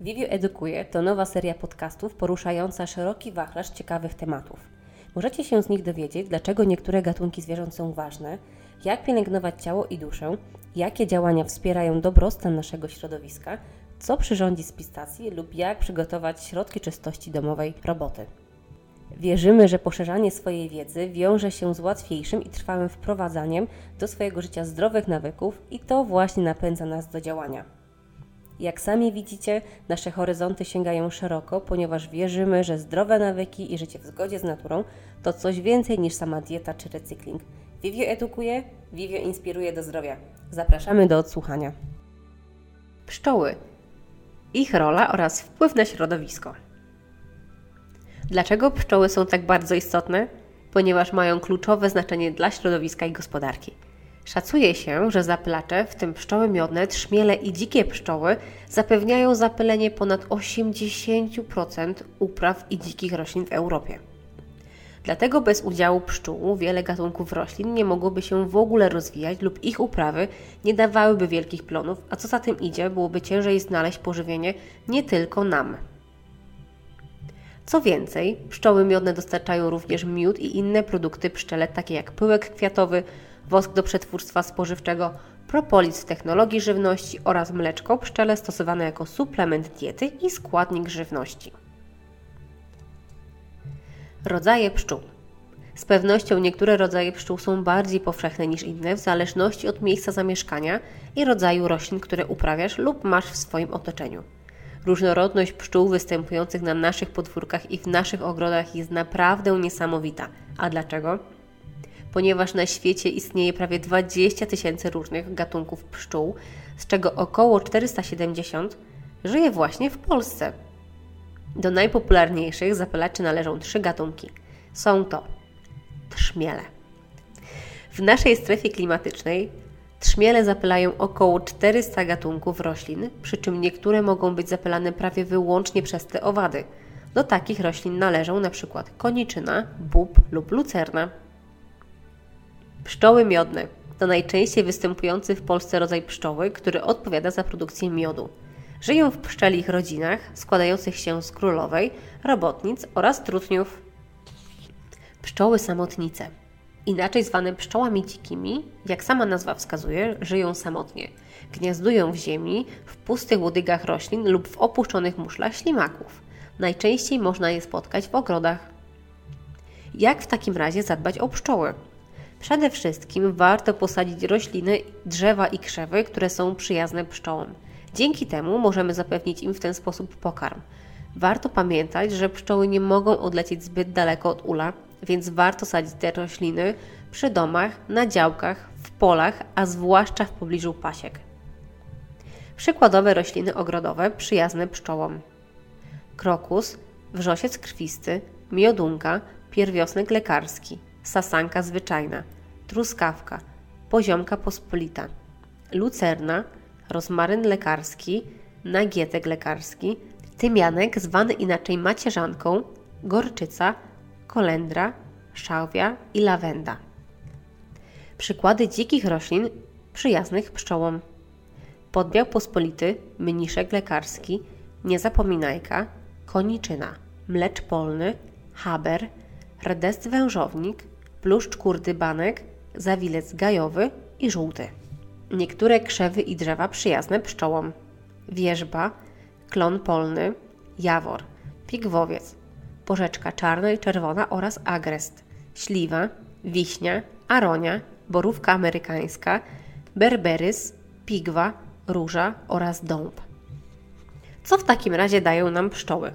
Vivio Edukuje to nowa seria podcastów poruszająca szeroki wachlarz ciekawych tematów. Możecie się z nich dowiedzieć, dlaczego niektóre gatunki zwierząt są ważne, jak pielęgnować ciało i duszę, jakie działania wspierają dobrostan naszego środowiska, co przyrządzi z pistacji lub jak przygotować środki czystości domowej roboty. Wierzymy, że poszerzanie swojej wiedzy wiąże się z łatwiejszym i trwałym wprowadzaniem do swojego życia zdrowych nawyków i to właśnie napędza nas do działania. Jak sami widzicie, nasze horyzonty sięgają szeroko, ponieważ wierzymy, że zdrowe nawyki i życie w zgodzie z naturą to coś więcej niż sama dieta czy recykling. Vivio edukuje, Vivio inspiruje do zdrowia. Zapraszamy do odsłuchania. Pszczoły. Ich rola oraz wpływ na środowisko. Dlaczego pszczoły są tak bardzo istotne? Ponieważ mają kluczowe znaczenie dla środowiska i gospodarki. Szacuje się, że zapylacze, w tym pszczoły miodne, trzmiele i dzikie pszczoły, zapewniają zapylenie ponad 80% upraw i dzikich roślin w Europie. Dlatego bez udziału pszczół wiele gatunków roślin nie mogłoby się w ogóle rozwijać lub ich uprawy nie dawałyby wielkich plonów, a co za tym idzie, byłoby ciężej znaleźć pożywienie nie tylko nam. Co więcej, pszczoły miodne dostarczają również miód i inne produkty pszczele, takie jak pyłek kwiatowy, wosk do przetwórstwa spożywczego, propolis w technologii żywności oraz mleczko pszczele stosowane jako suplement diety i składnik żywności. Rodzaje pszczół. Z pewnością niektóre rodzaje pszczół są bardziej powszechne niż inne w zależności od miejsca zamieszkania i rodzaju roślin, które uprawiasz lub masz w swoim otoczeniu. Różnorodność pszczół występujących na naszych podwórkach i w naszych ogrodach jest naprawdę niesamowita. A dlaczego? Ponieważ na świecie istnieje prawie 20 tysięcy różnych gatunków pszczół, z czego około 470 żyje właśnie w Polsce. Do najpopularniejszych zapylaczy należą trzy gatunki. Są to trzmiele. W naszej strefie klimatycznej trzmiele zapylają około 400 gatunków roślin, przy czym niektóre mogą być zapylane prawie wyłącznie przez te owady. Do takich roślin należą np. koniczyna, bób lub lucerna. Pszczoły miodne to najczęściej występujący w Polsce rodzaj pszczoły, który odpowiada za produkcję miodu. Żyją w pszczelich rodzinach składających się z królowej, robotnic oraz trutniów. Pszczoły samotnice. Inaczej zwane pszczołami dzikimi, jak sama nazwa wskazuje, żyją samotnie. Gniazdują w ziemi, w pustych łodygach roślin lub w opuszczonych muszlach ślimaków. Najczęściej można je spotkać w ogrodach. Jak w takim razie zadbać o pszczoły? Przede wszystkim warto posadzić rośliny, drzewa i krzewy, które są przyjazne pszczołom. Dzięki temu możemy zapewnić im w ten sposób pokarm. Warto pamiętać, że pszczoły nie mogą odlecieć zbyt daleko od ula, więc warto sadzić te rośliny przy domach, na działkach, w polach, a zwłaszcza w pobliżu pasiek. Przykładowe rośliny ogrodowe przyjazne pszczołom: krokus, wrzosiec krwisty, miodunka, pierwiosnek lekarski sasanka zwyczajna, truskawka, poziomka pospolita, lucerna, rozmaryn lekarski, nagietek lekarski, tymianek zwany inaczej macierzanką, gorczyca, kolendra, szałwia i lawenda. Przykłady dzikich roślin przyjaznych pszczołom. Podbiał pospolity, mniszek lekarski, niezapominajka, koniczyna, mlecz polny, haber, rdest wężownik, pluszcz kurdy banek, zawilec gajowy i żółty. Niektóre krzewy i drzewa przyjazne pszczołom. Wierzba, klon polny, jawor, pigwowiec, porzeczka czarna i czerwona oraz agrest, śliwa, wiśnia, aronia, borówka amerykańska, berberys, pigwa, róża oraz dąb. Co w takim razie dają nam pszczoły?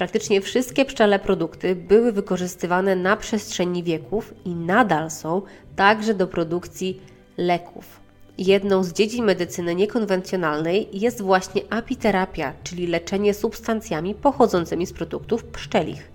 Praktycznie wszystkie pszczele produkty były wykorzystywane na przestrzeni wieków i nadal są także do produkcji leków. Jedną z dziedzin medycyny niekonwencjonalnej jest właśnie apiterapia, czyli leczenie substancjami pochodzącymi z produktów pszczelich.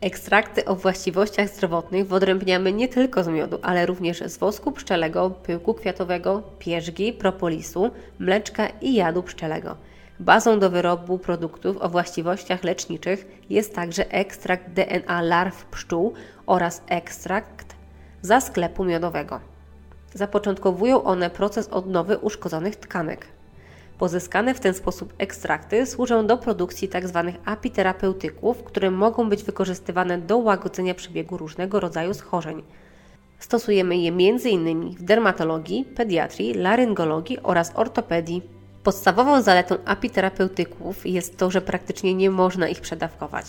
Ekstrakty o właściwościach zdrowotnych wyodrębniamy nie tylko z miodu, ale również z wosku pszczelego, pyłku kwiatowego, pierzgi, propolisu, mleczka i jadu pszczelego. Bazą do wyrobu produktów o właściwościach leczniczych jest także ekstrakt DNA larw pszczół oraz ekstrakt za sklepu miodowego. Zapoczątkowują one proces odnowy uszkodzonych tkanek. Pozyskane w ten sposób ekstrakty służą do produkcji tzw. Tak apiterapeutyków, które mogą być wykorzystywane do łagodzenia przebiegu różnego rodzaju schorzeń. Stosujemy je m.in. w dermatologii, pediatrii, laryngologii oraz ortopedii. Podstawową zaletą apiterapeutyków jest to, że praktycznie nie można ich przedawkować.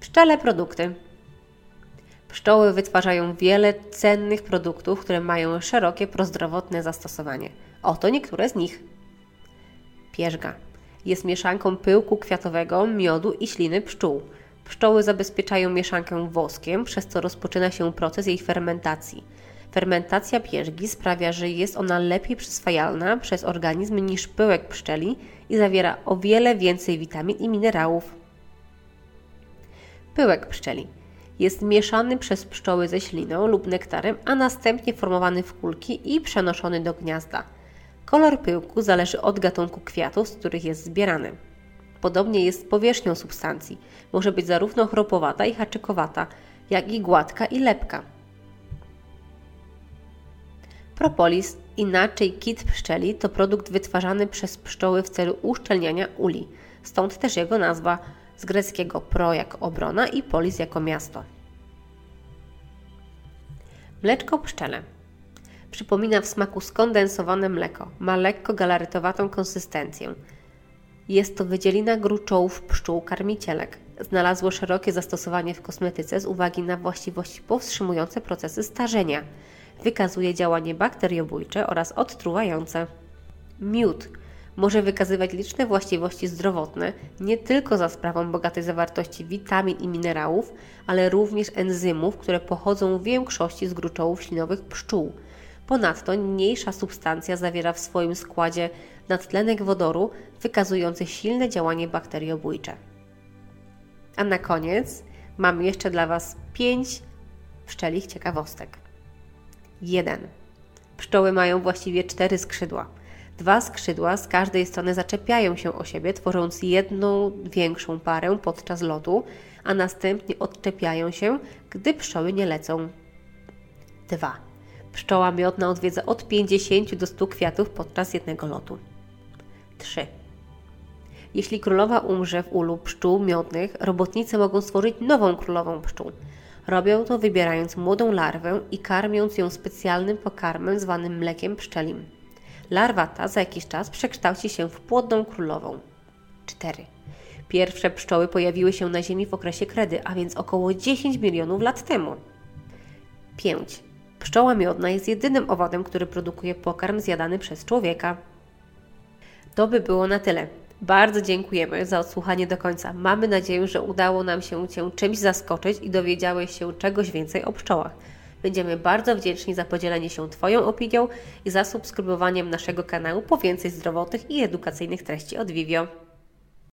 Pszczele produkty. Pszczoły wytwarzają wiele cennych produktów, które mają szerokie prozdrowotne zastosowanie. Oto niektóre z nich. Pierzga. Jest mieszanką pyłku kwiatowego, miodu i śliny pszczół. Pszczoły zabezpieczają mieszankę woskiem, przez co rozpoczyna się proces jej fermentacji. Fermentacja pierzgi sprawia, że jest ona lepiej przyswajalna przez organizm niż pyłek pszczeli i zawiera o wiele więcej witamin i minerałów. Pyłek pszczeli jest mieszany przez pszczoły ze śliną lub nektarem, a następnie formowany w kulki i przenoszony do gniazda. Kolor pyłku zależy od gatunku kwiatów, z których jest zbierany. Podobnie jest z powierzchnią substancji. Może być zarówno chropowata i haczykowata, jak i gładka i lepka. Propolis, inaczej kit pszczeli, to produkt wytwarzany przez pszczoły w celu uszczelniania uli, stąd też jego nazwa z greckiego pro jako obrona i polis jako miasto. Mleczko pszczele. Przypomina w smaku skondensowane mleko. Ma lekko galarytowatą konsystencję. Jest to wydzielina gruczołów pszczół karmicielek. Znalazło szerokie zastosowanie w kosmetyce z uwagi na właściwości powstrzymujące procesy starzenia. Wykazuje działanie bakteriobójcze oraz odtruwające. Miód może wykazywać liczne właściwości zdrowotne, nie tylko za sprawą bogatej zawartości witamin i minerałów, ale również enzymów, które pochodzą w większości z gruczołów ślinowych pszczół. Ponadto niniejsza substancja zawiera w swoim składzie nadtlenek wodoru, wykazujący silne działanie bakteriobójcze. A na koniec mam jeszcze dla Was 5 pszczelich ciekawostek. 1. Pszczoły mają właściwie cztery skrzydła. Dwa skrzydła z każdej strony zaczepiają się o siebie, tworząc jedną większą parę podczas lotu, a następnie odczepiają się, gdy pszczoły nie lecą. 2. Pszczoła miodna odwiedza od 50 do 100 kwiatów podczas jednego lotu. 3. Jeśli królowa umrze w ulu pszczół miodnych, robotnicy mogą stworzyć nową królową pszczół. Robią to wybierając młodą larwę i karmiąc ją specjalnym pokarmem zwanym mlekiem pszczelim. Larwa ta za jakiś czas przekształci się w płodną królową. 4. Pierwsze pszczoły pojawiły się na Ziemi w okresie kredy, a więc około 10 milionów lat temu. 5. Pszczoła miodna jest jedynym owadem, który produkuje pokarm zjadany przez człowieka. To by było na tyle. Bardzo dziękujemy za odsłuchanie do końca. Mamy nadzieję, że udało nam się Cię czymś zaskoczyć i dowiedziałeś się czegoś więcej o pszczołach. Będziemy bardzo wdzięczni za podzielenie się Twoją opinią i za subskrybowaniem naszego kanału po więcej zdrowotnych i edukacyjnych treści od Vivio.